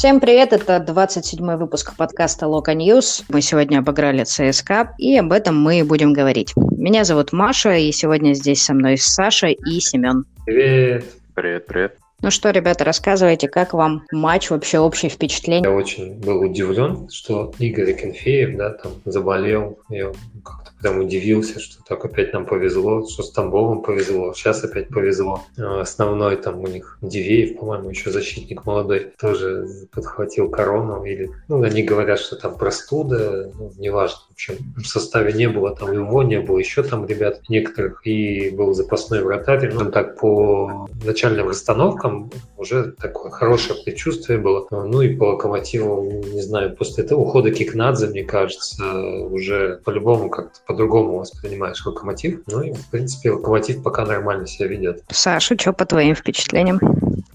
Всем привет, это 27-й выпуск подкаста Локо News. Мы сегодня обыграли ЦСКА, и об этом мы и будем говорить. Меня зовут Маша, и сегодня здесь со мной Саша и Семен. Привет. Привет, привет. Ну что, ребята, рассказывайте, как вам матч, вообще общее впечатление? Я очень был удивлен, что Игорь Акинфеев, да, там заболел. Я прям удивился, что так опять нам повезло, что с Тамбовым повезло, сейчас опять повезло. А основной там у них Дивеев, по-моему, еще защитник молодой, тоже подхватил корону. Или, ну, они говорят, что там простуда, ну, неважно. В общем, в составе не было, там его не было, еще там ребят некоторых, и был запасной вратарь. Ну, так по начальным расстановкам уже такое хорошее предчувствие было. Ну и по локомотиву, не знаю, после этого ухода Кикнадзе, мне кажется, уже по-любому как-то по-другому воспринимаешь локомотив. Ну и, в принципе, локомотив пока нормально себя ведет. Саша, что по твоим впечатлениям?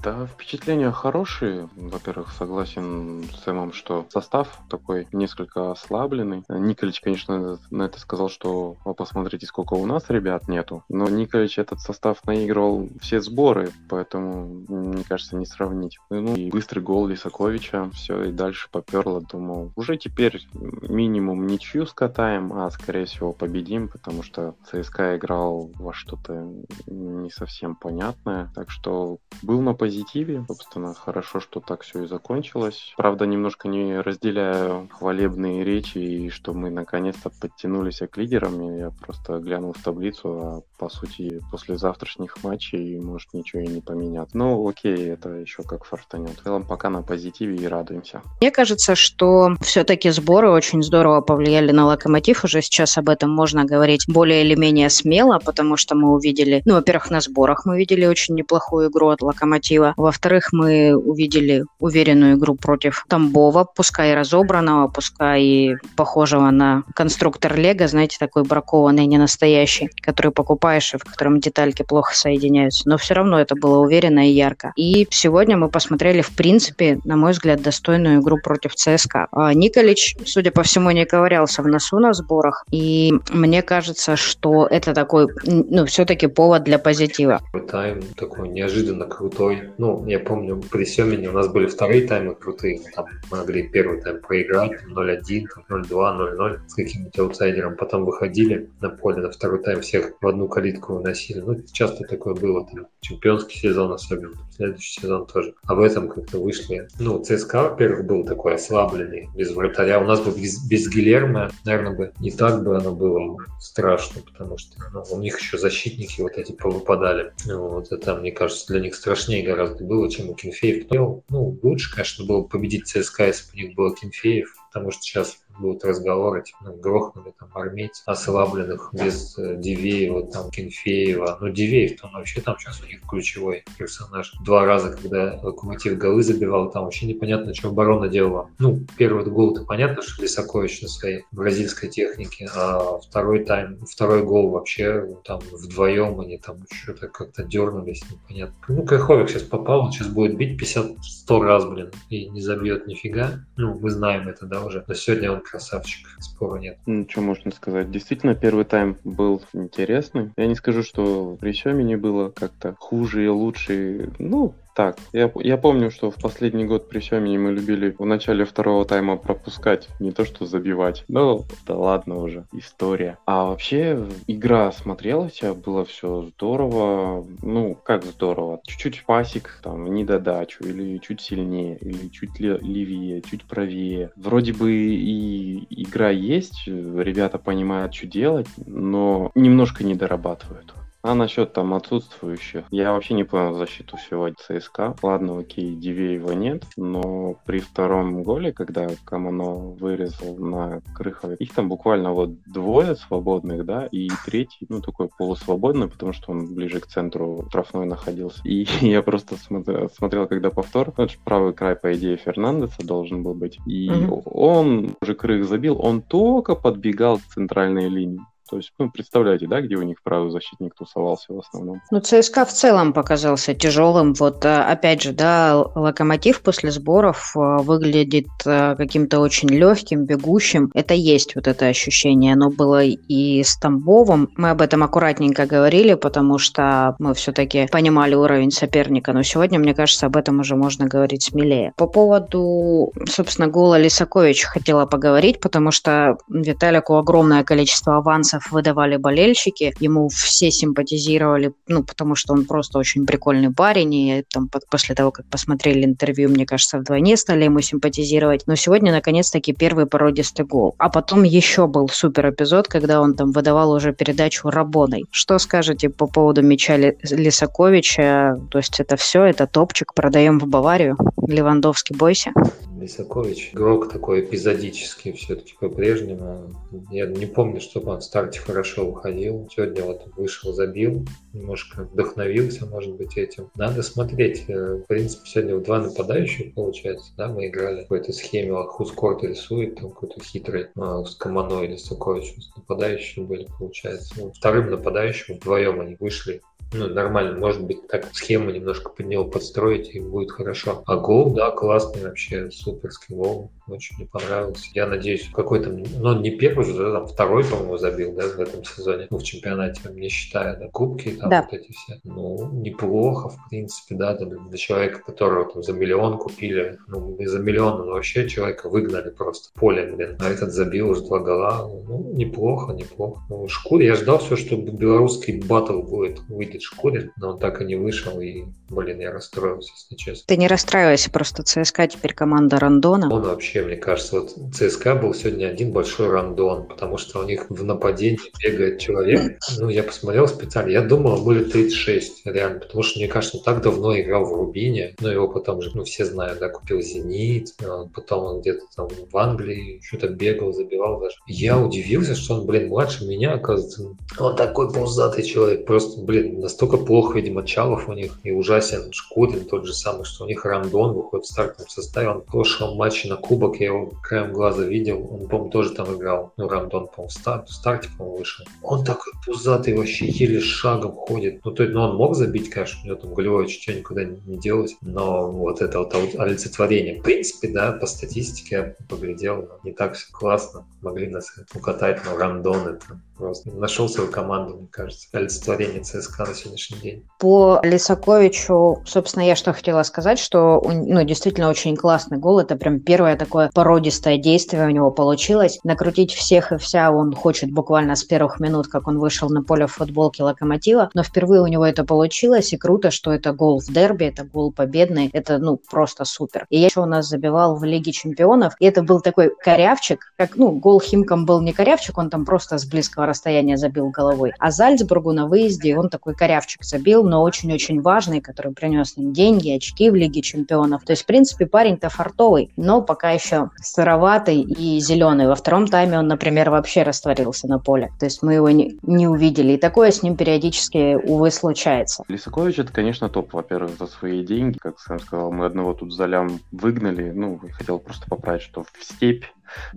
Да, впечатления хорошие. Во-первых, согласен с Сэмом, что состав такой несколько ослабленный. Николич, конечно, на это сказал, что посмотрите, сколько у нас ребят нету. Но Николич этот состав наигрывал все сборы, поэтому, мне кажется, не сравнить. Ну и быстрый гол Лисаковича, все, и дальше поперло. Думал, уже теперь минимум ничью скатаем, а скорее всего победим, потому что ЦСКА играл во что-то не совсем понятное. Так что был на позитиве. Собственно, хорошо, что так все и закончилось. Правда, немножко не разделяю хвалебные речи и что мы наконец-то подтянулись к лидерам. Я просто глянул в таблицу, а по сути после завтрашних матчей может ничего и не поменяться. Ну, окей, это еще как фортанет. В целом пока на позитиве и радуемся. Мне кажется, что все-таки сборы очень здорово повлияли на Локомотив. Уже сейчас об этом можно говорить более или менее смело, потому что мы увидели, ну, во-первых, на сборах мы видели очень неплохую игру от Локомотива. Во-вторых, мы увидели уверенную игру против Тамбова, пускай разобранного, пускай похожего на конструктор Лего, знаете, такой бракованный, не настоящий, который покупаешь и в котором детальки плохо соединяются. Но все равно это было уверенно и ярко. И сегодня мы посмотрели, в принципе, на мой взгляд, достойную игру против ЦСКА. А Николич, судя по всему, не ковырялся в носу на сборах. И мне кажется, что это такой, ну, все-таки повод для позитива. Тайм такой неожиданно крутой. Ну, я помню, при Семене у нас были вторые таймы крутые. Там могли первый тайм проиграть, 0-1, 0-2, 0-0 с каким-нибудь аутсайдером. Потом выходили на поле на второй тайм, всех в одну калитку выносили. Ну, часто такое было. Там, чемпионский сезон особенно, следующий сезон тоже. А в этом как-то вышли. Ну, ЦСКА, во-первых, был такой ослабленный, без вратаря. У нас бы без, без Гилермо, наверное, бы не так бы оно было страшно, потому что ну, у них еще защитники вот эти повыпадали. Вот это, мне кажется, для них страшнее гораздо было, чем у Кенфеев. Ну, лучше, конечно, было победить ЦСКА, если бы у них было Кенфеев, потому что сейчас будут разговоры, типа, ну, грохнули там армейцев ослабленных без э, Дивеева, там, Кенфеева. Ну, Дивеев там вообще там сейчас у них ключевой персонаж. Два раза, когда Локомотив голы забивал, там вообще непонятно, что оборона делала. Ну, первый гол-то понятно, что Лисакович на своей бразильской технике, а второй тайм, второй гол вообще там вдвоем они там что-то как-то дернулись, непонятно. Ну, Крыховик сейчас попал, он сейчас будет бить 50-100 раз, блин, и не забьет нифига. Ну, мы знаем это, да, уже. Но сегодня он красавчик, спора нет. Ну, что можно сказать? Действительно, первый тайм был интересный. Я не скажу, что при Семене было как-то хуже и лучше. Ну, так, я, я помню, что в последний год при Семене мы любили в начале второго тайма пропускать, не то что забивать. Ну, да ладно уже, история. А вообще, игра смотрелась, было все здорово. Ну, как здорово? Чуть-чуть пасик, там, недодачу, или чуть сильнее, или чуть левее, чуть правее. Вроде бы и игра есть, ребята понимают, что делать, но немножко не дорабатывают. А насчет там отсутствующих, я вообще не понял защиту сегодня ЦСКА. Ладно, окей, Дивеева нет, но при втором голе, когда Камано вырезал на Крыхове, их там буквально вот двое свободных, да, и третий, ну, такой полусвободный, потому что он ближе к центру штрафной находился. И я просто смотрел, смотрел когда повтор, это же правый край, по идее, Фернандеса должен был быть, и mm-hmm. он уже Крых забил, он только подбегал к центральной линии. То есть, ну, представляете, да, где у них правый защитник тусовался в основном? Ну, ЦСКА в целом показался тяжелым. Вот, э, опять же, да, Локомотив после сборов э, выглядит э, каким-то очень легким, бегущим. Это есть вот это ощущение. Оно было и с Тамбовым. Мы об этом аккуратненько говорили, потому что мы все-таки понимали уровень соперника. Но сегодня, мне кажется, об этом уже можно говорить смелее. По поводу, собственно, гола Лисаковича хотела поговорить, потому что Виталику огромное количество авансов выдавали болельщики. Ему все симпатизировали, ну, потому что он просто очень прикольный парень. И там после того, как посмотрели интервью, мне кажется, вдвойне стали ему симпатизировать. Но сегодня, наконец-таки, первый породистый гол. А потом еще был супер эпизод, когда он там выдавал уже передачу Рабоной. Что скажете по поводу мяча Лисаковича? То есть это все, это топчик, продаем в Баварию? Левандовский, бойся. Лисакович игрок такой эпизодический все-таки по-прежнему. Я не помню, чтобы он в старте хорошо выходил. Сегодня вот вышел, забил, немножко вдохновился, может быть, этим. Надо смотреть. Э, в принципе, сегодня два нападающих, получается, да, мы играли в какой-то схеме, Хускорт рисует, там какой-то хитрый а, с Каманой Лисаковичем. Нападающие были, получается. Ну, вторым нападающим вдвоем они вышли ну, нормально. Может быть, так схему немножко под него подстроить, и будет хорошо. А гол, да, классный вообще, суперский гол. Очень мне понравился. Я надеюсь, какой-то, ну, не первый же, там, второй, по-моему, забил, да, в этом сезоне, ну, в чемпионате, не считая, да, кубки там да. вот эти все. Ну, неплохо, в принципе, да, там, для человека, которого там за миллион купили, ну, не за миллион, но вообще человека выгнали просто поле, блин. А этот забил уже два гола. Ну, неплохо, неплохо. Ну, шкуре, я ждал все, что белорусский батл будет, выйдет Шкурин, но он так и не вышел, и, блин, я расстроился, если честно. Ты не расстраивайся, просто ЦСКА теперь команда рандона. Он вообще, мне кажется, вот ЦСКА был сегодня один большой рандон, потому что у них в нападении бегает человек. Ну, я посмотрел специально, я думал, были 36, реально, потому что, мне кажется, он так давно играл в Рубине, но его потом же, ну, все знают, да, купил Зенит, а потом он где-то там в Англии что-то бегал, забивал даже. Я удивился, что он, блин, младше меня, оказывается. Он такой пузатый человек, просто, блин, настолько плохо, видимо, Чалов у них и ужасен Шкурин тот же самый, что у них Рандон выходит в стартовом составе. Он в прошлом матче на Кубок, я его краем глаза видел, он, по-моему, тоже там играл. Ну, Рандон, по-моему, старт, в старте, по-моему, вышел. Он такой пузатый, вообще еле шагом ходит. Ну, то есть, ну, он мог забить, конечно, у него там голевое чутье никуда не, не делать, но вот это вот олицетворение, в принципе, да, по статистике я поглядел, не так все классно. Могли нас укатать, но Рандон это просто нашел свою команду, мне кажется, олицетворение ЦСКА на сегодняшний день. По Лисаковичу, собственно, я что хотела сказать, что ну, действительно очень классный гол. Это прям первое такое породистое действие у него получилось. Накрутить всех и вся он хочет буквально с первых минут, как он вышел на поле в футболке Локомотива. Но впервые у него это получилось, и круто, что это гол в дерби, это гол победный. Это, ну, просто супер. И еще у нас забивал в Лиге Чемпионов, и это был такой корявчик, как, ну, гол Химкам был не корявчик, он там просто с близкого расстояния забил головой. А Зальцбургу на выезде он такой корявчик забил, но очень-очень важный, который принес им деньги, очки в Лиге чемпионов. То есть, в принципе, парень-то фартовый, но пока еще сыроватый и зеленый. Во втором тайме он, например, вообще растворился на поле. То есть мы его не, не увидели. И такое с ним периодически, увы, случается. Лисакович это, конечно, топ, во-первых, за свои деньги. Как сам сказал, мы одного тут залям выгнали. Ну, хотел просто поправить, что в степь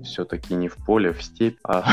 все-таки не в поле, в степь. А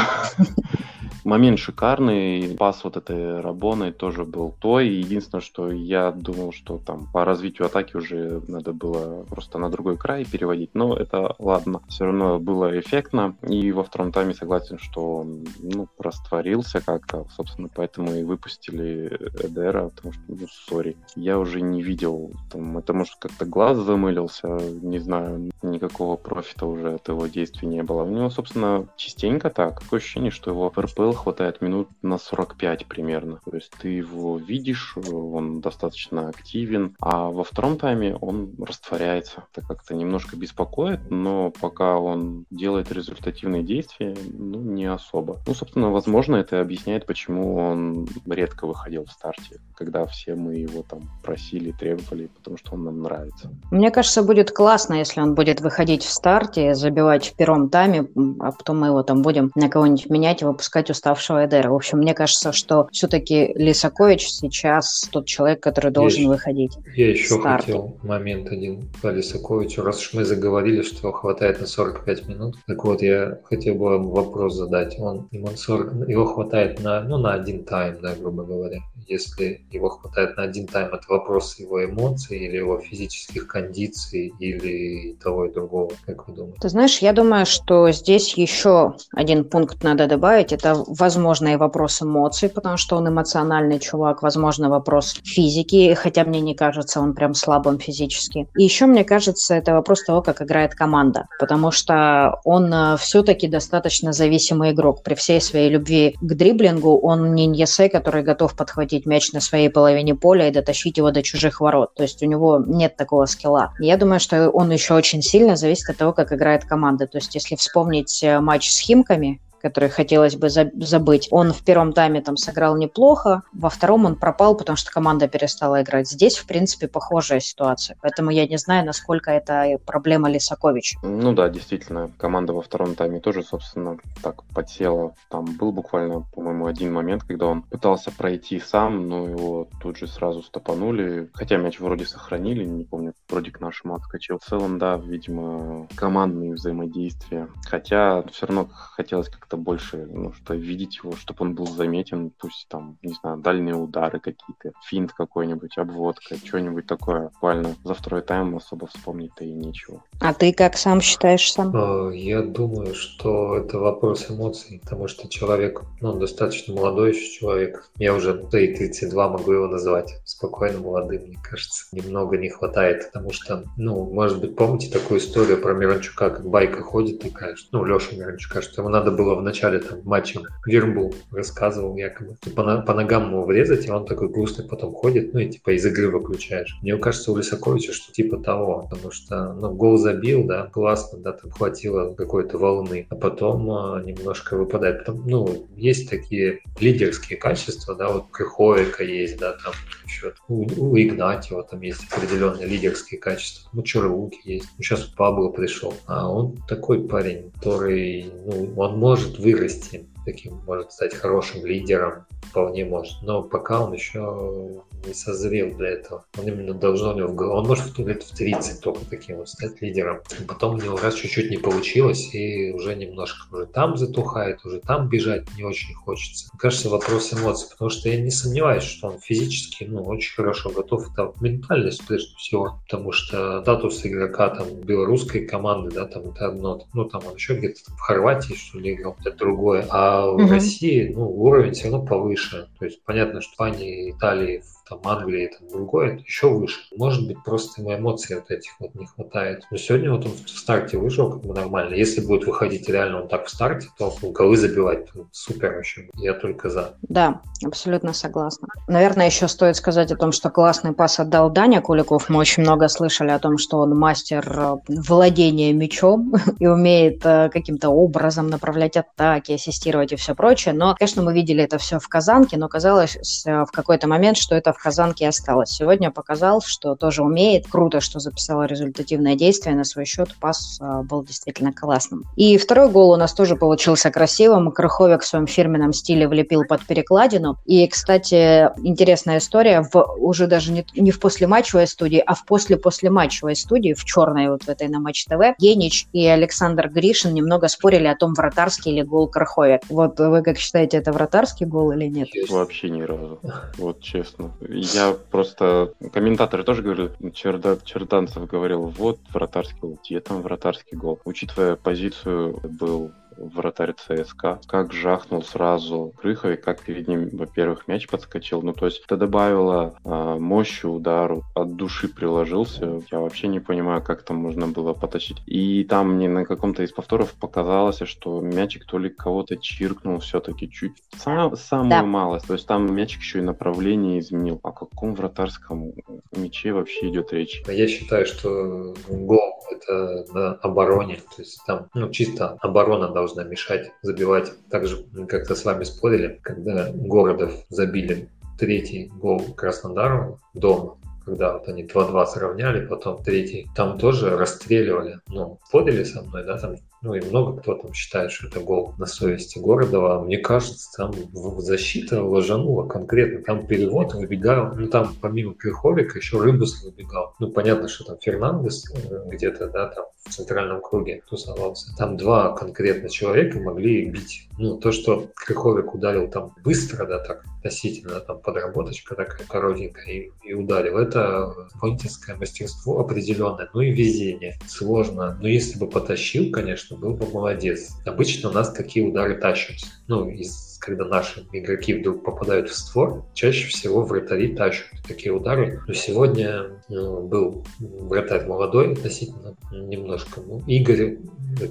момент шикарный, пас вот этой Рабоной тоже был той. Единственное, что я думал, что там по развитию атаки уже надо было просто на другой край переводить, но это ладно. Все равно было эффектно. И во втором тайме согласен, что он ну, растворился как-то, собственно, поэтому и выпустили Эдера, потому что, ну, сори, я уже не видел, там, это может как-то глаз замылился, не знаю, никакого профита уже от его действий не было. У него, собственно, частенько так. Такое ощущение, что его РПЛ хватает минут на 45 примерно. То есть ты его видишь, он достаточно активен, а во втором тайме он растворяется. Это как-то немножко беспокоит, но пока он делает результативные действия, ну, не особо. Ну, собственно, возможно, это объясняет, почему он редко выходил в старте, когда все мы его там просили, требовали, потому что он нам нравится. Мне кажется, будет классно, если он будет выходить в старте, забивать в первом тайме, а потом мы его там будем на кого-нибудь менять и выпускать у уставшего Эдера. В общем, мне кажется, что все-таки Лисакович сейчас тот человек, который должен я выходить. Я еще хотел момент один по Лисаковичу. Раз уж мы заговорили, что хватает на 45 минут, так вот я хотел бы вам вопрос задать. Он, ему 40, его хватает на, ну, на один тайм, да, грубо говоря. Если его хватает на один тайм, это вопрос его эмоций или его физических кондиций или того и другого, как вы думаете? Ты знаешь, я думаю, что здесь еще один пункт надо добавить. Это возможный вопрос эмоций, потому что он эмоциональный чувак, возможно, вопрос физики, хотя мне не кажется он прям слабым физически. И еще, мне кажется, это вопрос того, как играет команда, потому что он э, все-таки достаточно зависимый игрок. При всей своей любви к дриблингу он не Ньесе, который готов подхватить мяч на своей половине поля и дотащить его до чужих ворот. То есть у него нет такого скилла. Я думаю, что он еще очень сильно зависит от того, как играет команда. То есть если вспомнить э, матч с Химками, который хотелось бы забыть. Он в первом тайме там сыграл неплохо, во втором он пропал, потому что команда перестала играть. Здесь, в принципе, похожая ситуация. Поэтому я не знаю, насколько это проблема Лисакович. Ну да, действительно, команда во втором тайме тоже, собственно, так подсела. Там был буквально, по-моему, один момент, когда он пытался пройти сам, но его тут же сразу стопанули. Хотя мяч вроде сохранили, не помню, вроде к нашему отскочил. В целом, да, видимо, командные взаимодействия. Хотя все равно хотелось как-то как-то больше, ну, что видеть его, чтобы он был заметен, пусть там, не знаю, дальние удары какие-то, финт какой-нибудь, обводка, что-нибудь такое. Буквально за второй тайм особо вспомнить-то и нечего. А ты как сам считаешь сам? А, я думаю, что это вопрос эмоций, потому что человек, ну, он достаточно молодой еще человек. Я уже да и 32 могу его называть спокойно молодым, мне кажется. Немного не хватает, потому что, ну, может быть, помните такую историю про Миранчука, как байка ходит такая, ну, Леша Миранчука, что ему надо было в начале там матча Вербул рассказывал якобы, по, по ногам ему врезать, и он такой грустный потом ходит, ну и типа из игры выключаешь. Мне кажется, у Лисаковича, что типа того, потому что, ну, гол забил, да, классно, да, там хватило какой-то волны, а потом а, немножко выпадает. Потом, ну, есть такие лидерские качества, да, вот Крыховика есть, да, там еще у, у Игнатьева там есть определенные лидерские качества, ну, Чурауки есть, ну, сейчас Пабло пришел, а он такой парень, который, ну, он может может вырасти, таким может стать хорошим лидером, вполне может. Но пока он еще не созрел для этого. Он именно должен у него. Он может лет в 30 только таким вот стать лидером. Потом у него раз чуть-чуть не получилось, и уже немножко уже там затухает, уже там бежать не очень хочется. Мне кажется, вопрос эмоций, потому что я не сомневаюсь, что он физически, ну, очень хорошо готов. Это ментальность, прежде всего, потому что статус игрока там белорусской команды, да, там это одно, ну, там он еще где-то в Хорватии, что ли, играл, это другое. А в угу. России, ну, уровень все равно повыше. То есть понятно, что в Испании, Италии, там Англии, там другое, еще выше. Может быть, просто ему эмоций вот этих вот не хватает. Но сегодня вот он в старте вышел как бы нормально. Если будет выходить реально он так в старте, то ну, забивать супер вообще. Я только за. Да, абсолютно согласна. Наверное, еще стоит сказать о том, что классный пас отдал Даня Куликов. Мы очень много слышали о том, что он мастер э, владения мячом и умеет э, каким-то образом направлять атаки, ассистировать и все прочее. Но, конечно, мы видели это все в Казанке, но казалось э, в какой-то момент, что это в Казанке осталось. Сегодня показал, что тоже умеет. Круто, что записал результативное действие на свой счет. Пас а, был действительно классным. И второй гол у нас тоже получился красивым. Крыховик в своем фирменном стиле влепил под перекладину. И, кстати, интересная история. В, уже даже не, не в послематчевой студии, а в после-послематчевой студии, в черной вот в этой на Матч ТВ, Генич и Александр Гришин немного спорили о том, вратарский или гол Крыховик. Вот вы как считаете, это вратарский гол или нет? Вообще ни разу. Вот честно. Я просто... Комментаторы тоже говорили, Черда... Черданцев говорил, вот вратарский гол, где там вратарский гол. Учитывая позицию, был вратарь ЦСКА, как жахнул сразу Крыховик, как перед ним, во-первых, мяч подскочил, ну, то есть это добавило э, мощи удару, от души приложился, я вообще не понимаю, как там можно было потащить. И там мне на каком-то из повторов показалось, что мячик то ли кого-то чиркнул все-таки чуть, сам, самую да. малость, то есть там мячик еще и направление изменил. О каком вратарском мяче вообще идет речь? Я считаю, что гол это на обороне, то есть там, ну, чисто оборона должна мешать забивать. Также как-то с вами спорили, когда Городов забили третий гол Краснодару дома, когда вот они 2-2 сравняли, потом третий, там тоже расстреливали. Ну, спорили со мной, да, там ну и много кто там считает, что это гол на совести Городова. Мне кажется, там защита ложанула конкретно. Там перевод выбегал, ну там помимо Крыховика еще Рыбус выбегал. Ну понятно, что там Фернандес э, где-то, да, там в центральном круге тусовался. Там два конкретно человека могли бить. Ну, то, что Крыховик ударил там быстро, да, так относительно, там подработочка такая коротенькая и, и ударил. Это понтинское мастерство определенное, ну и везение. Сложно. Но если бы потащил, конечно, был бы молодец. Обычно у нас такие удары тащатся. Ну, из когда наши игроки вдруг попадают в створ, чаще всего вратари тащат такие удары. Но сегодня ну, был вратарь молодой относительно немножко. Ну, Игорь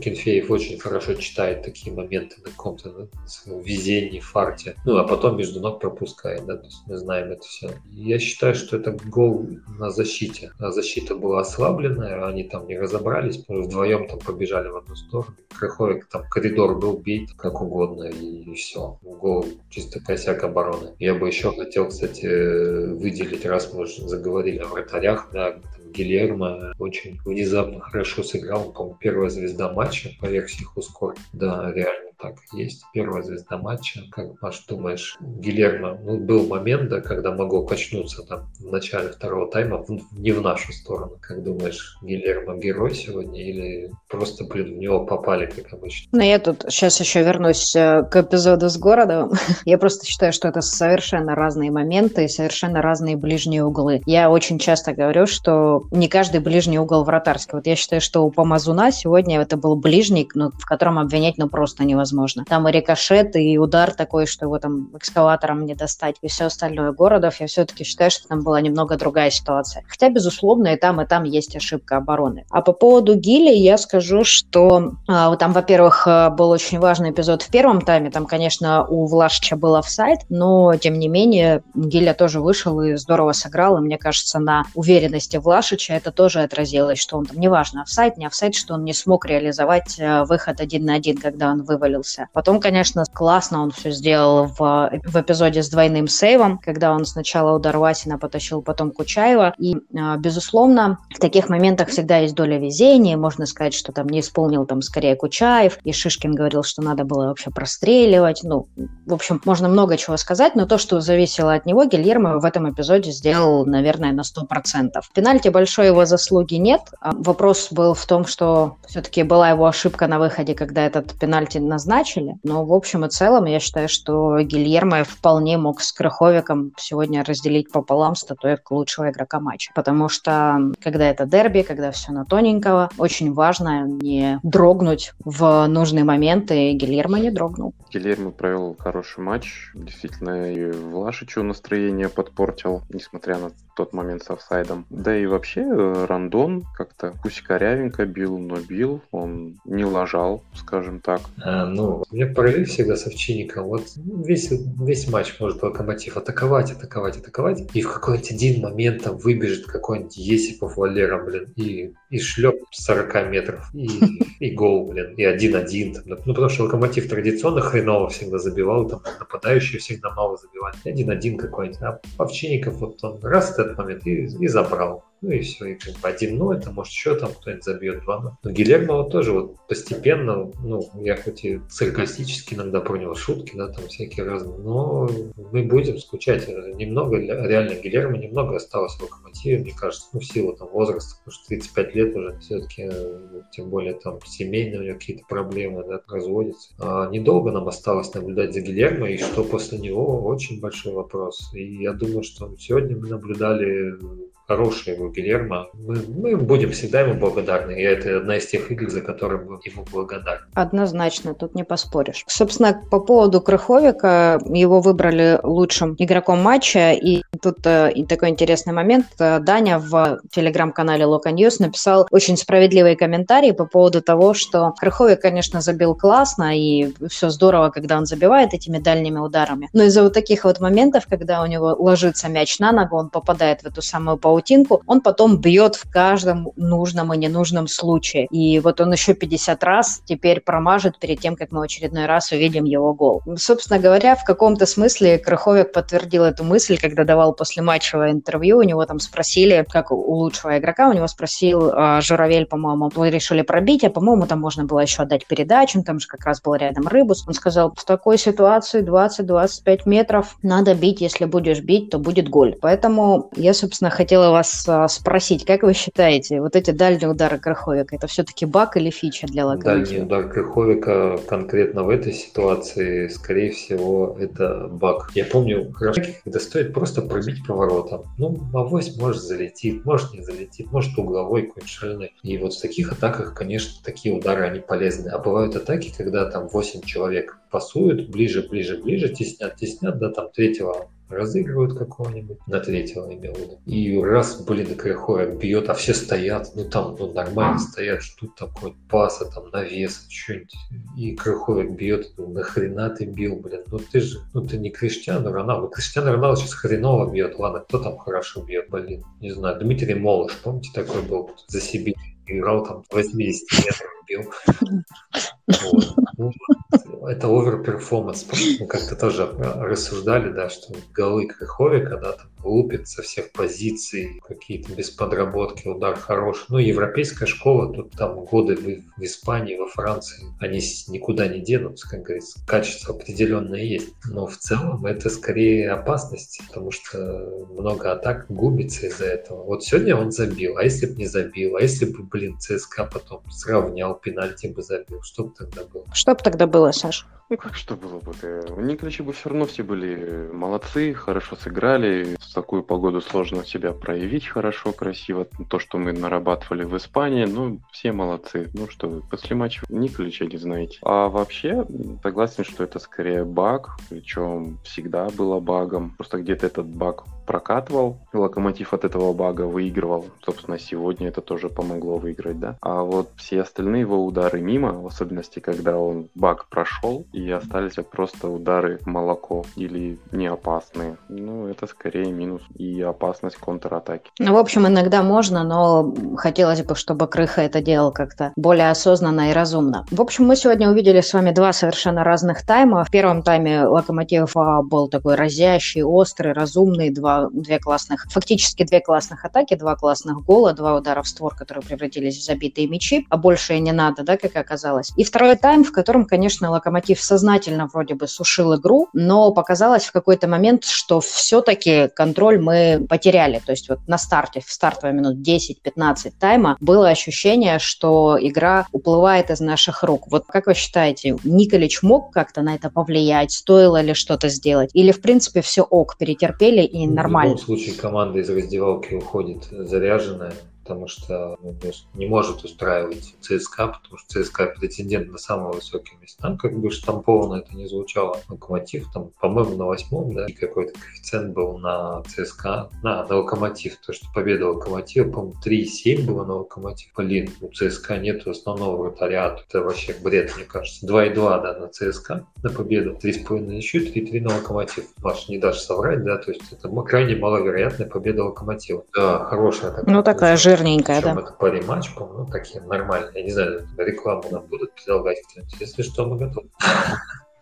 Кенфеев очень хорошо читает такие моменты на каком-то да, везении, фарте. Ну, а потом между ног пропускает, да, то есть мы знаем это все. Я считаю, что это гол на защите. А защита была ослабленная, они там не разобрались, вдвоем там побежали в одну сторону. Краховик там коридор был бить как угодно и, и все. Гол чисто косяк обороны. Я бы еще хотел, кстати, выделить, раз мы уже заговорили о вратарях, да, Гильермо очень внезапно хорошо сыграл, он, по-моему, первая звезда матча по версии Хускор. Да, реально так есть. Первая звезда матча. Как, Маш, думаешь, Гильермо, ну, был момент, да, когда могло качнуться там в начале второго тайма, в, не в нашу сторону. Как думаешь, Гильермо герой сегодня или просто, блин, в него попали, как обычно? Ну, я тут сейчас еще вернусь э, к эпизоду с городом. я просто считаю, что это совершенно разные моменты и совершенно разные ближние углы. Я очень часто говорю, что не каждый ближний угол вратарский. Вот я считаю, что у Помазуна сегодня это был ближник, ну, в котором обвинять ну просто невозможно. Там и рикошет, и удар такой, что его там экскаватором не достать, и все остальное. Городов я все-таки считаю, что там была немного другая ситуация. Хотя, безусловно, и там, и там есть ошибка обороны. А по поводу Гили я скажу, что а, там, во-первых, э, был очень важный эпизод в первом тайме. Там, конечно, у Влашича был офсайд, но, тем не менее, Гиля тоже вышел и здорово сыграл. И мне кажется, на уверенности Влашича это тоже отразилось, что он там, неважно, офсайд, не офсайд, что он не смог реализовать э, выход один на один, когда он вывалился. Потом, конечно, классно он все сделал в, в эпизоде с двойным сейвом, когда он сначала удар Васина потащил, потом Кучаева. И, э, безусловно, в таких моментах всегда есть доля везения. Можно сказать, что там не исполнил там скорее Кучаев. И Шишкин говорил, что надо было вообще простреливать. Ну, в общем, можно много чего сказать, но то, что зависело от него, Гильермо в этом эпизоде сделал, наверное, на 100%. Пенальти большой его заслуги нет. А вопрос был в том, что все-таки была его ошибка на выходе, когда этот пенальти назначили. Но в общем и целом я считаю, что Гильермо вполне мог с Краховиком сегодня разделить пополам статуэтку лучшего игрока матча. Потому что когда это дерби, когда все на тоненького, очень важно не дрогнуть в нужные моменты, и Гильермо не дрогнул. Гильермо провел хороший матч. Действительно, и Влашичу настроение подпортил, несмотря на тот момент с офсайдом. Да и вообще э, Рандон как-то пусть корявенько бил, но бил. Он не лажал, скажем так. Ну, у меня параллель всегда с Овчинником. Вот весь, весь матч может Локомотив атаковать, атаковать, атаковать. И в какой-нибудь один момент там выбежит какой-нибудь Есипов Валера, блин, и, и шлеп 40 метров. И, и гол, блин, и один-один. Ну, потому что Локомотив традиционно хреново всегда забивал, там нападающие всегда мало забивали. Один-один какой-нибудь. А Овчинников вот он раз этот момент и, и забрал. Ну и все, и как бы 1-0, это может еще там кто-нибудь забьет 2 Но Гилермо тоже вот постепенно, ну, я хоть и саркастически иногда про него шутки, да, там всякие разные, но мы будем скучать. Немного, реально Гилермо немного осталось в локомотиве, мне кажется, ну, в силу там возраста, потому что 35 лет уже все-таки, тем более там семейные у него какие-то проблемы, да, разводится. А недолго нам осталось наблюдать за Гилерме, и что после него, очень большой вопрос. И я думаю, что сегодня мы наблюдали хороший его Гилерме. Мы, мы будем всегда ему благодарны. И это одна из тех игр, за которые мы ему благодарны. Однозначно, тут не поспоришь. Собственно, по поводу Крыховяка, его выбрали лучшим игроком матча. И тут э, такой интересный момент. Даня в телеграм-канале Локо News написал очень справедливый комментарий по поводу того, что Крыховяк, конечно, забил классно, и все здорово, когда он забивает этими дальними ударами. Но из-за вот таких вот моментов, когда у него ложится мяч на ногу, он попадает в эту самую паутинку, он потом бьет в каждом нужном и ненужном случае. И вот он еще 50 раз теперь промажет перед тем, как мы в очередной раз увидим его гол. Собственно говоря, в каком-то смысле Крыховик подтвердил эту мысль, когда давал после матчевое интервью, у него там спросили, как у лучшего игрока, у него спросил э, Журавель, по-моему, вы решили пробить, а, по-моему, там можно было еще отдать передачу, там же как раз был рядом Рыбус. Он сказал, в такой ситуации 20-25 метров надо бить, если будешь бить, то будет голь. Поэтому я, собственно, хотела вас а, спросить, как вы считаете, вот эти дальние удары Крыховика, это все-таки баг или фича для Локомотива? Дальний удар Крыховика конкретно в этой ситуации, скорее всего, это баг. Я помню, когда стоит просто пробить поворотом. Ну, авось может залетит, может не залетит, может угловой какой-нибудь шальной. И вот в таких атаках, конечно, такие удары, они полезны. А бывают атаки, когда там 8 человек пасуют, ближе, ближе, ближе, теснят, теснят, да, там третьего разыгрывают какого-нибудь, на третьего имел в виду. И раз, блин, Кряховик бьет, а все стоят, ну там ну, нормально стоят, что тут такое, паса, там, навес, что-нибудь. И Крыховяк бьет, ну нахрена ты бил, блин, ну ты же, ну ты не Криштиану Роналду. Криштиану Роналду сейчас хреново бьет, ладно, кто там хорошо бьет, блин, не знаю. Дмитрий Молош, помните, такой был за себе играл там 80 метров бил. Вот. Ну, это overperformance. Мы как-то тоже рассуждали, да, что голы Крыховяка, да, там лупит со всех позиций, какие-то без подработки, удар хороший. Ну, европейская школа, тут там годы в, в Испании, во Франции, они никуда не денутся, как говорится, качество определенное есть. Но в целом это скорее опасность, потому что много атак губится из-за этого. Вот сегодня он забил, а если бы не забил, а если бы, блин, ЦСКА потом сравнял, пенальти бы забил, что бы тогда было? Что бы тогда было, Саша? Ну как что было бы? У Николича бы все равно все были молодцы, хорошо сыграли. В такую погоду сложно себя проявить хорошо, красиво. То, что мы нарабатывали в Испании, ну, все молодцы. Ну что вы, после матча Николича не знаете. А вообще, согласен, что это скорее баг, причем всегда было багом. Просто где-то этот баг прокатывал, Локомотив от этого бага выигрывал. Собственно, сегодня это тоже помогло выиграть, да. А вот все остальные его удары мимо, в особенности, когда он баг прошел, и остались просто удары молоко или не опасные. Ну, это скорее минус и опасность контратаки. Ну, в общем, иногда можно, но хотелось бы, чтобы Крыха это делал как-то более осознанно и разумно. В общем, мы сегодня увидели с вами два совершенно разных тайма. В первом тайме Локомотив был такой разящий, острый, разумный, два, две классных, фактически две классных атаки, два классных гола, два удара в створ, которые превратились в забитые мячи, а больше не надо, да, как оказалось. И второй тайм, в котором, конечно, Локомотив сознательно вроде бы сушил игру, но показалось в какой-то момент, что все-таки контроль мы потеряли. То есть вот на старте, в стартовые минут 10-15 тайма было ощущение, что игра уплывает из наших рук. Вот как вы считаете, Николич мог как-то на это повлиять? Стоило ли что-то сделать? Или, в принципе, все ок, перетерпели и нормально? В любом случае команда из раздевалки уходит заряженная, потому что ну, не может устраивать ЦСКА, потому что ЦСКА претендент на самые высокие места, как бы штамповано это не звучало. Локомотив там, по-моему, на восьмом, да, и какой-то коэффициент был на ЦСКА, на, на Локомотив, то, что победа Локомотива, по-моему, 3,7 было на Локомотив. Блин, у ЦСКА нет основного вратаря, это вообще бред, мне кажется. 2,2, да, на ЦСКА, на победу, 3,5 на счет, 3,3 на Локомотив. Маш, не дашь соврать, да, то есть это крайне маловероятная победа Локомотива. Да, хорошая такая. Ну, такая же жирненькая, да. это пари-матч, по-моему, ну, такие нормальные. Я не знаю, рекламу нам будут предлагать кто-нибудь. Если что, мы готовы.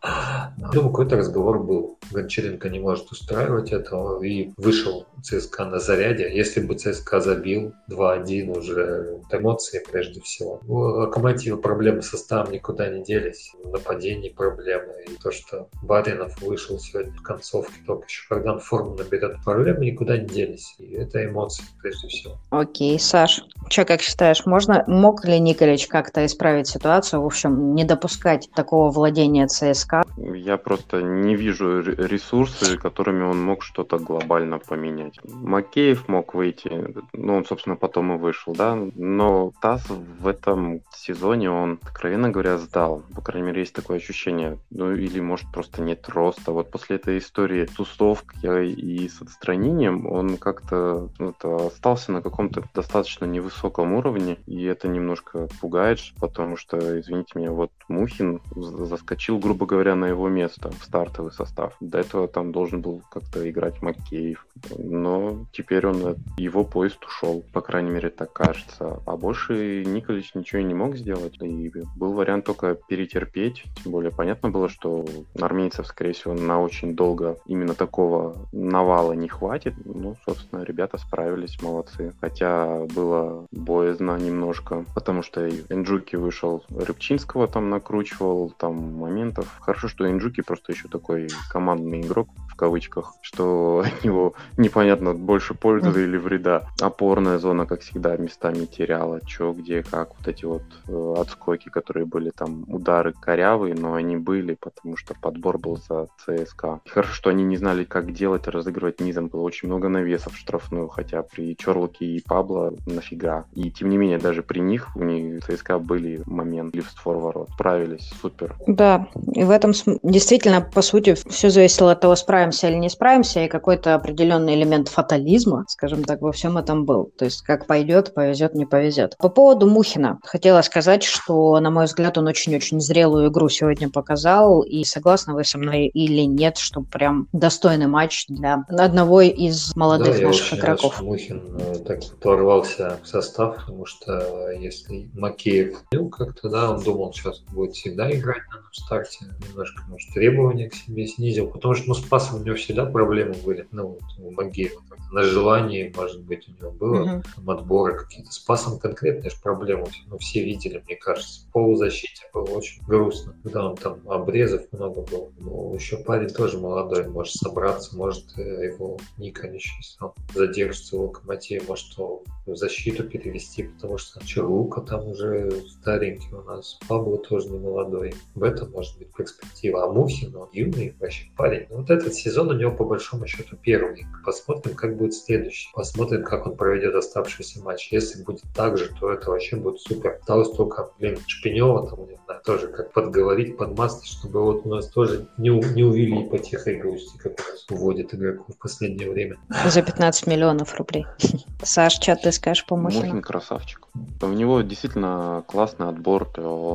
Думаю, какой-то разговор был. Гончаренко не может устраивать этого и вышел ЦСКА на заряде. Если бы ЦСКА забил 2-1 уже эмоции прежде всего. У Локомотива проблемы со составом никуда не делись. Нападение проблемы. И то, что Баринов вышел сегодня в концовке только еще, когда он форму наберет, проблемы никуда не делись. И это эмоции прежде всего. Окей, Саш, что как считаешь, можно, мог ли Николич как-то исправить ситуацию, в общем, не допускать такого владения ЦСКА ЦСКА. Я просто не вижу ресурсы, которыми он мог что-то глобально поменять. Макеев мог выйти, ну, он, собственно, потом и вышел, да, но ТАСС в этом сезоне он, откровенно говоря, сдал. По крайней мере, есть такое ощущение. Ну, или, может, просто нет роста. Вот после этой истории с тусовкой и с отстранением он как-то ну, остался на каком-то достаточно невысоком уровне, и это немножко пугает, потому что, извините меня, вот Мухин заскочил, грубо говоря, говоря, на его место в стартовый состав. До этого там должен был как-то играть Макеев. Но теперь он его поезд ушел, по крайней мере, так кажется. А больше Николич ничего не мог сделать. И был вариант только перетерпеть. Тем более понятно было, что армейцев, скорее всего, на очень долго именно такого навала не хватит. Ну, собственно, ребята справились, молодцы. Хотя было боязно немножко, потому что Энджуки вышел Рыбчинского там накручивал, там моментов. Хорошо, что Энджуки просто еще такой командный игрок, кавычках, что от него непонятно больше пользы mm. или вреда. Опорная зона, как всегда, местами теряла. Че, где, как. Вот эти вот э, отскоки, которые были там, удары корявые, но они были, потому что подбор был за ЦСКА. Хорошо, что они не знали, как делать, разыгрывать низом. Было очень много навесов штрафную, хотя при Чорлоке и Пабло нафига. И тем не менее, даже при них у них ЦСКА были моменты в створ ворот. Справились, супер. Да, и в этом действительно, по сути, все зависело от того, справимся или не справимся, и какой-то определенный элемент фатализма, скажем так, во всем этом был. То есть как пойдет, повезет, не повезет. По поводу Мухина. Хотела сказать, что, на мой взгляд, он очень-очень зрелую игру сегодня показал, и согласны вы со мной или нет, что прям достойный матч для одного из молодых да, наших игроков. Рад, Мухин э, так ворвался в состав, потому что если Макеев ну, как-то, да, он думал, сейчас будет всегда играть на старте, немножко, может, требования к себе снизил, потому что, ну, с пасом у него всегда проблемы были, ну, у Магеева, на желании, может быть, у него было, mm-hmm. там, отборы какие-то, с пасом конкретные же проблемы, ну, все видели, мне кажется, полузащите было очень грустно, когда он там обрезов много было, но еще парень тоже молодой, может собраться, может, э, его Ника еще сам задержится в локомотиве, может, что в защиту перевести, потому что Чарука там уже старенький у нас, Пабло тоже не молодой. В этом может быть перспектива. А Мухин, он юный вообще парень. Но вот этот сезон у него по большому счету первый. Посмотрим, как будет следующий. Посмотрим, как он проведет оставшийся матч. Если будет так же, то это вообще будет супер. Осталось только, блин, Шпинева там, не знаю, тоже как подговорить, подмастить, чтобы вот у нас тоже не, не увели ипотекой грусти, как у нас уводит игроков в последнее время. За 15 миллионов рублей. Саш, что ты скажешь по Мухину? Мухин красавчик. У него действительно классный отбор,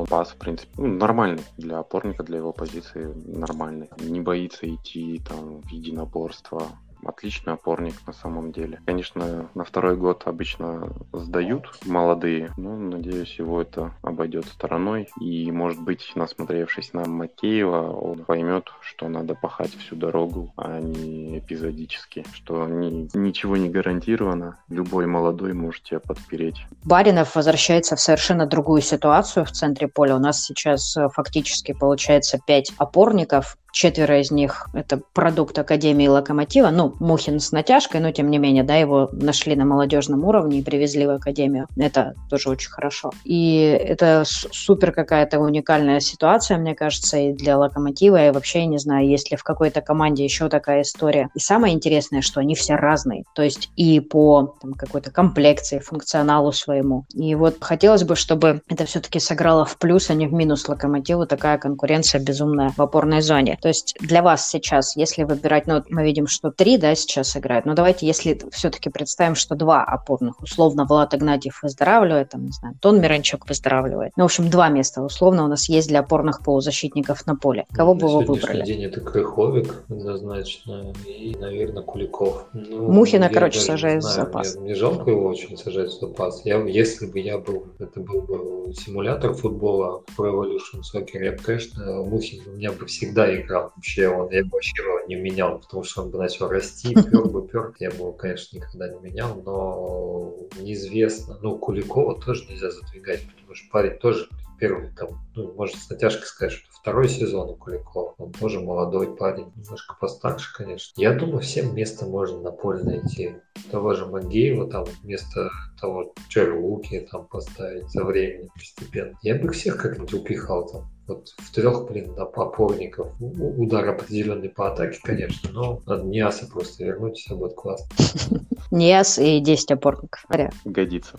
пас, в принципе, ну, нормальный для опорника, для его позиции нормальный. Не боится идти там в единоборство, отличный опорник на самом деле. Конечно, на второй год обычно сдают молодые, но надеюсь, его это обойдет стороной. И, может быть, насмотревшись на Макеева, он поймет, что надо пахать всю дорогу, а не эпизодически, что ни, ничего не гарантировано. Любой молодой может тебя подпереть. Баринов возвращается в совершенно другую ситуацию в центре поля. У нас сейчас э, фактически получается пять опорников, Четверо из них – это продукт Академии Локомотива. Ну, Мухин с натяжкой, но тем не менее, да, его нашли на молодежном уровне и привезли в Академию. Это тоже очень хорошо. И это супер какая-то уникальная ситуация, мне кажется, и для Локомотива. И вообще, я не знаю, есть ли в какой-то команде еще такая история. И самое интересное, что они все разные. То есть и по там, какой-то комплекции, функционалу своему. И вот хотелось бы, чтобы это все-таки сыграло в плюс, а не в минус Локомотиву. Такая конкуренция безумная в опорной зоне. То есть для вас сейчас, если выбирать, ну, мы видим, что три, да, сейчас играют, но давайте, если все-таки представим, что два опорных, условно, Влад Игнатьев выздоравливает, там, не знаю, Тон Миранчук выздоравливает. Ну, в общем, два места, условно, у нас есть для опорных полузащитников на поле. Кого на бы вы выбрали? день это Крыховик однозначно и, наверное, Куликов. Ну, Мухина, короче, сажает в запас. Мне, мне жалко его очень сажать в запас. Я, если бы я был, это был бы симулятор футбола Pro Evolution Soccer, я бы, конечно, Мухин у меня бы всегда играл играл. Вообще, он, я бы вообще его не менял, потому что он бы начал расти, пер бы пер. Я бы его, конечно, никогда не менял, но неизвестно. Ну, Куликова тоже нельзя задвигать, потому что парень тоже первый, там, ну, может, с натяжкой сказать, что второй сезон у Куликова. Он тоже молодой парень, немножко постарше, конечно. Я думаю, всем место можно на поле найти. Того же Магеева, там, вместо того Чарлуки там поставить за временем постепенно. Я бы всех как-нибудь упихал там вот в трех, блин, опорников. Удар определенный по атаке, конечно, но надо Ниаса просто вернуть, все будет классно. Ниас и 10 опорников. Годится.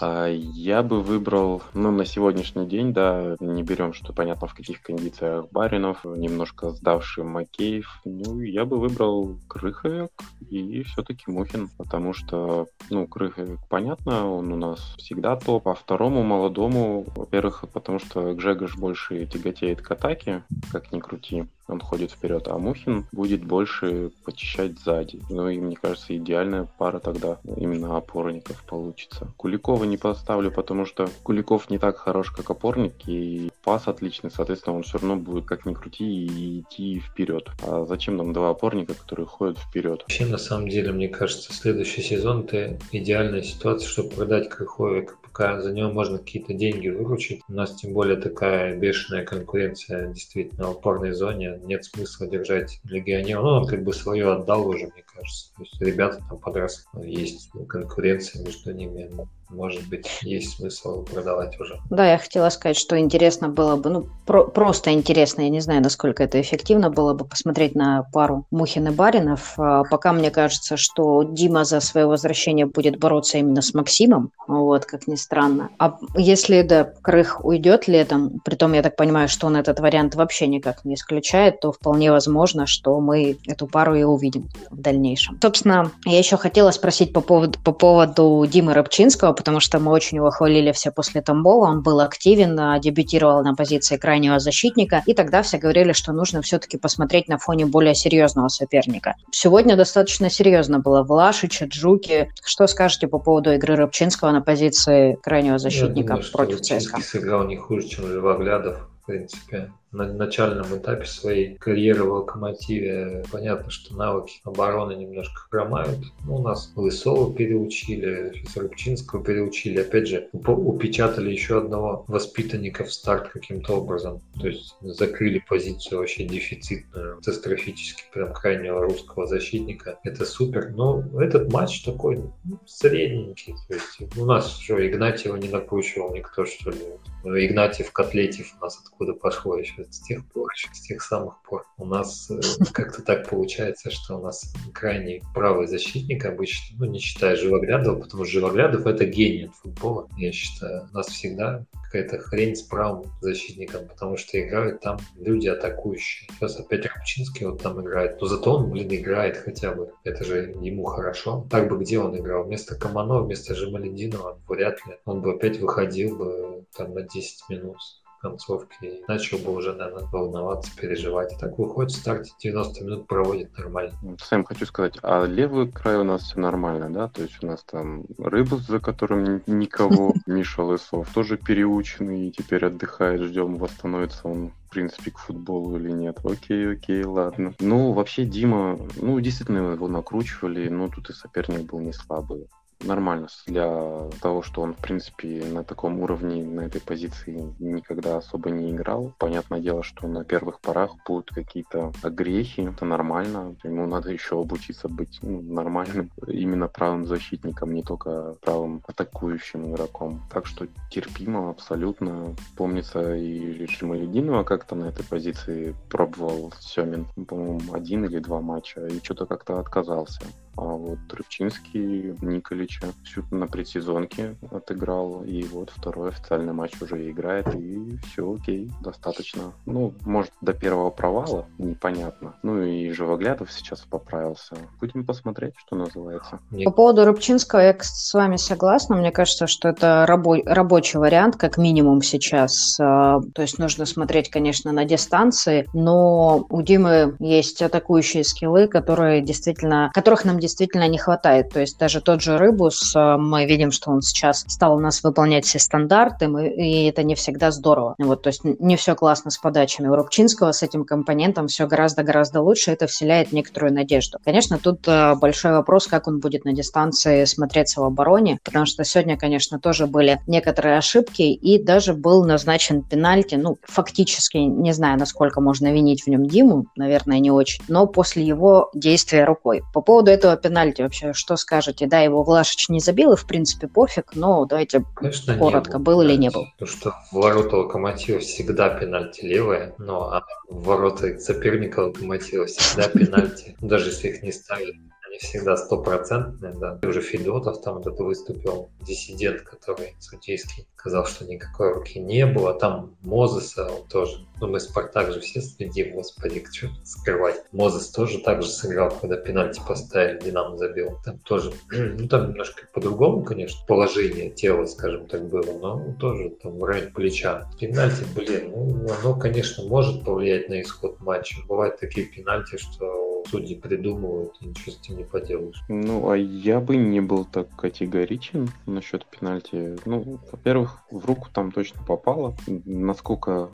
А я бы выбрал, ну, на сегодняшний день, да, не берем, что понятно, в каких кондициях Баринов, немножко сдавший Макеев. Ну, я бы выбрал Крыховик и все-таки Мухин, потому что, ну, Крыховик, понятно, он у нас всегда топ, а второму молодому, во-первых, потому что Гжегош больше тяготеет к атаке, как ни крути он ходит вперед, а Мухин будет больше почищать сзади. Ну и мне кажется, идеальная пара тогда именно опорников получится. Куликова не поставлю, потому что Куликов не так хорош, как опорник, и пас отличный, соответственно, он все равно будет как ни крути и идти вперед. А зачем нам два опорника, которые ходят вперед? Вообще, на самом деле, мне кажется, следующий сезон это идеальная ситуация, чтобы продать Крыховика пока за него можно какие-то деньги выручить. У нас тем более такая бешеная конкуренция действительно в опорной зоне. Нет смысла держать легионера. Ну, он как бы свое отдал уже, мне кажется. То есть ребята там подросли, есть конкуренция между ними может быть, есть смысл продавать уже. Да, я хотела сказать, что интересно было бы, ну, про- просто интересно, я не знаю, насколько это эффективно было бы посмотреть на пару Мухин и Баринов. А пока мне кажется, что Дима за свое возвращение будет бороться именно с Максимом, вот, как ни странно. А если, да, Крых уйдет летом, притом я так понимаю, что он этот вариант вообще никак не исключает, то вполне возможно, что мы эту пару и увидим в дальнейшем. Собственно, я еще хотела спросить по поводу, по поводу Димы Рыбчинского, потому что мы очень его хвалили все после Тамбова. Он был активен, а, дебютировал на позиции крайнего защитника, и тогда все говорили, что нужно все-таки посмотреть на фоне более серьезного соперника. Сегодня достаточно серьезно было Влашича, Джуки. Что скажете по поводу игры Рыбчинского на позиции крайнего защитника Я думаю, против ЦСКА? сыграл не хуже, чем Львоглядов в принципе на начальном этапе своей карьеры в «Локомотиве» понятно, что навыки обороны немножко хромают. Ну, у нас Лысова переучили, сейчас Рыбчинского переучили. Опять же, упечатали еще одного воспитанника в старт каким-то образом. То есть закрыли позицию вообще дефицитную, катастрофически прям крайнего русского защитника. Это супер. Но этот матч такой ну, средненький. То есть у нас что, Игнатьева не накручивал никто, что ли? Игнатьев, Котлетьев у нас откуда пошло еще с тех пор, с тех самых пор. У нас э, как-то так получается, что у нас крайний правый защитник обычно, ну, не считая Живоглядова, потому что Живоглядов — это гений от футбола. Я считаю, у нас всегда какая-то хрень с правым защитником, потому что играют там люди атакующие. Сейчас опять Рапчинский вот там играет, но зато он, блин, играет хотя бы. Это же ему хорошо. Так бы где он играл? Вместо Камано, вместо Жемалединова вряд ли. Он бы опять выходил бы там на 10 минут концовке начал бы уже, наверное, волноваться, переживать. Так выходит в старте, 90 минут проводит нормально. Сэм, хочу сказать, а левый край у нас все нормально, да? То есть у нас там Рыбус, за которым никого, Миша Лысов, тоже переученный и теперь отдыхает, ждем, восстановится он в принципе, к футболу или нет. Окей, окей, ладно. Ну, вообще, Дима, ну, действительно его накручивали, но тут и соперник был не слабый нормально для того, что он, в принципе, на таком уровне, на этой позиции никогда особо не играл. Понятное дело, что на первых порах будут какие-то грехи, это нормально. Ему надо еще обучиться быть ну, нормальным, именно правым защитником, не только правым атакующим игроком. Так что терпимо абсолютно. Помнится и Шималединова как-то на этой позиции пробовал Семин, по-моему, один или два матча, и что-то как-то отказался. А вот Рыбчинский Николича всю на предсезонке отыграл, и вот второй официальный матч уже играет, и все окей, достаточно. Ну, может, до первого провала, непонятно. Ну и Живоглядов сейчас поправился. Будем посмотреть, что называется. По поводу Рыбчинского я с вами согласна. Мне кажется, что это рабо- рабочий вариант, как минимум сейчас. А, то есть нужно смотреть, конечно, на дистанции, но у Димы есть атакующие скиллы, которые действительно, которых нам действительно не хватает. То есть даже тот же Рыбус, э, мы видим, что он сейчас стал у нас выполнять все стандарты, мы, и это не всегда здорово. Вот, то есть не все классно с подачами. У Рубчинского с этим компонентом все гораздо-гораздо лучше, это вселяет некоторую надежду. Конечно, тут э, большой вопрос, как он будет на дистанции смотреться в обороне, потому что сегодня, конечно, тоже были некоторые ошибки, и даже был назначен пенальти, ну, фактически, не знаю, насколько можно винить в нем Диму, наверное, не очень, но после его действия рукой. По поводу этого этого пенальти вообще что скажете? Да, его Влашич не забил, и в принципе пофиг, но давайте Конечно, коротко, был, был или не был. Потому что в ворота Локомотива всегда пенальти левые, но а в ворота соперника Локомотива всегда пенальти, даже если их не ставят не всегда стопроцентные, да. Уже Федотов там вот это выступил, диссидент, который судейский, сказал, что никакой руки не было. Там Мозеса тоже. Ну, мы Спартак же все следим, господи, что скрывать. Мозес тоже так же сыграл, когда пенальти поставили, Динамо забил. Там тоже, ну, там немножко по-другому, конечно, положение тела, скажем так, было, но тоже там в районе плеча. Пенальти, блин, ну, оно, конечно, может повлиять на исход матча. Бывают такие пенальти, что судьи придумывают, и ничего с этим не поделаешь. Ну, а я бы не был так категоричен насчет пенальти. Ну, во-первых, в руку там точно попало. Насколько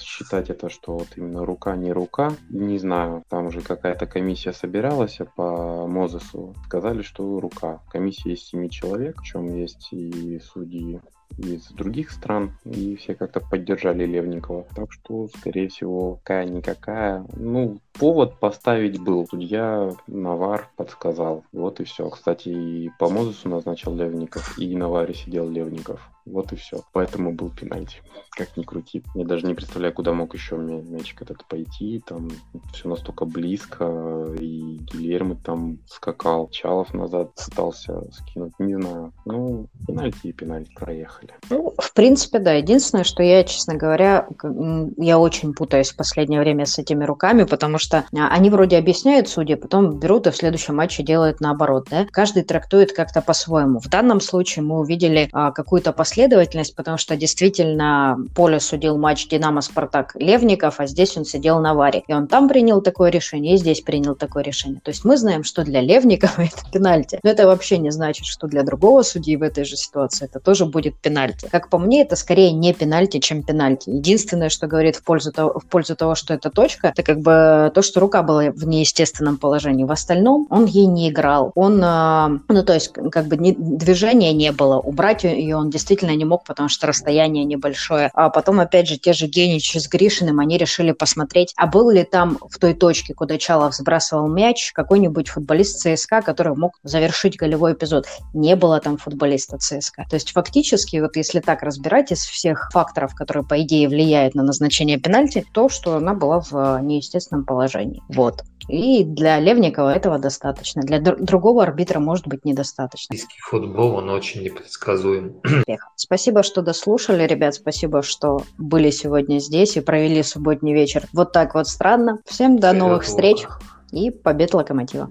считать это, что вот именно рука не рука, не знаю. Там уже какая-то комиссия собиралась а по Мозесу. Сказали, что рука. Комиссия из семи человек, в чем есть и судьи из других стран, и все как-то поддержали Левникова. Так что, скорее всего, какая-никакая. Ну, повод поставить был. Судья Навар подсказал. Вот и все. Кстати, и по Мозесу назначил Левников, и на Варе сидел Левников. Вот и все. Поэтому был пенальти. Как ни крути. Я даже не представляю, куда мог еще мячик этот пойти. Там все настолько близко. И Гильермо там скакал. Чалов назад пытался скинуть. Не знаю. Ну, пенальти и пенальти проехали. Ну, в принципе, да. Единственное, что я, честно говоря, я очень путаюсь в последнее время с этими руками, потому что а, они вроде объясняют судьи, потом берут и в следующем матче делают наоборот. Да? Каждый трактует как-то по-своему. В данном случае мы увидели а, какую-то последовательность, потому что действительно Поле судил матч Динамо-Спартак Левников, а здесь он сидел на варе. И он там принял такое решение, и здесь принял такое решение. То есть мы знаем, что для Левникова это пенальти. Но это вообще не значит, что для другого судьи в этой же ситуации это тоже будет пенальти. Как по мне, это скорее не пенальти, чем пенальти. Единственное, что говорит в пользу того, в пользу того что это точка, это как бы то, что рука была в неестественном положении. В остальном он ей не играл. Он, э, ну, то есть, как бы движения не было. Убрать ее он действительно не мог, потому что расстояние небольшое. А потом, опять же, те же Генич с Гришиным, они решили посмотреть, а был ли там в той точке, куда Чалов сбрасывал мяч, какой-нибудь футболист ЦСКА, который мог завершить голевой эпизод. Не было там футболиста ЦСКА. То есть, фактически, вот если так разбирать из всех факторов, которые, по идее, влияют на назначение пенальти, то, что она была в неестественном положении. Вот. И для Левникова этого достаточно. Для др- другого арбитра может быть недостаточно. Российский футбол, он очень непредсказуем. Спасибо, что дослушали, ребят. Спасибо, что были сегодня здесь и провели субботний вечер. Вот так вот странно. Всем до новых встреч и побед Локомотива.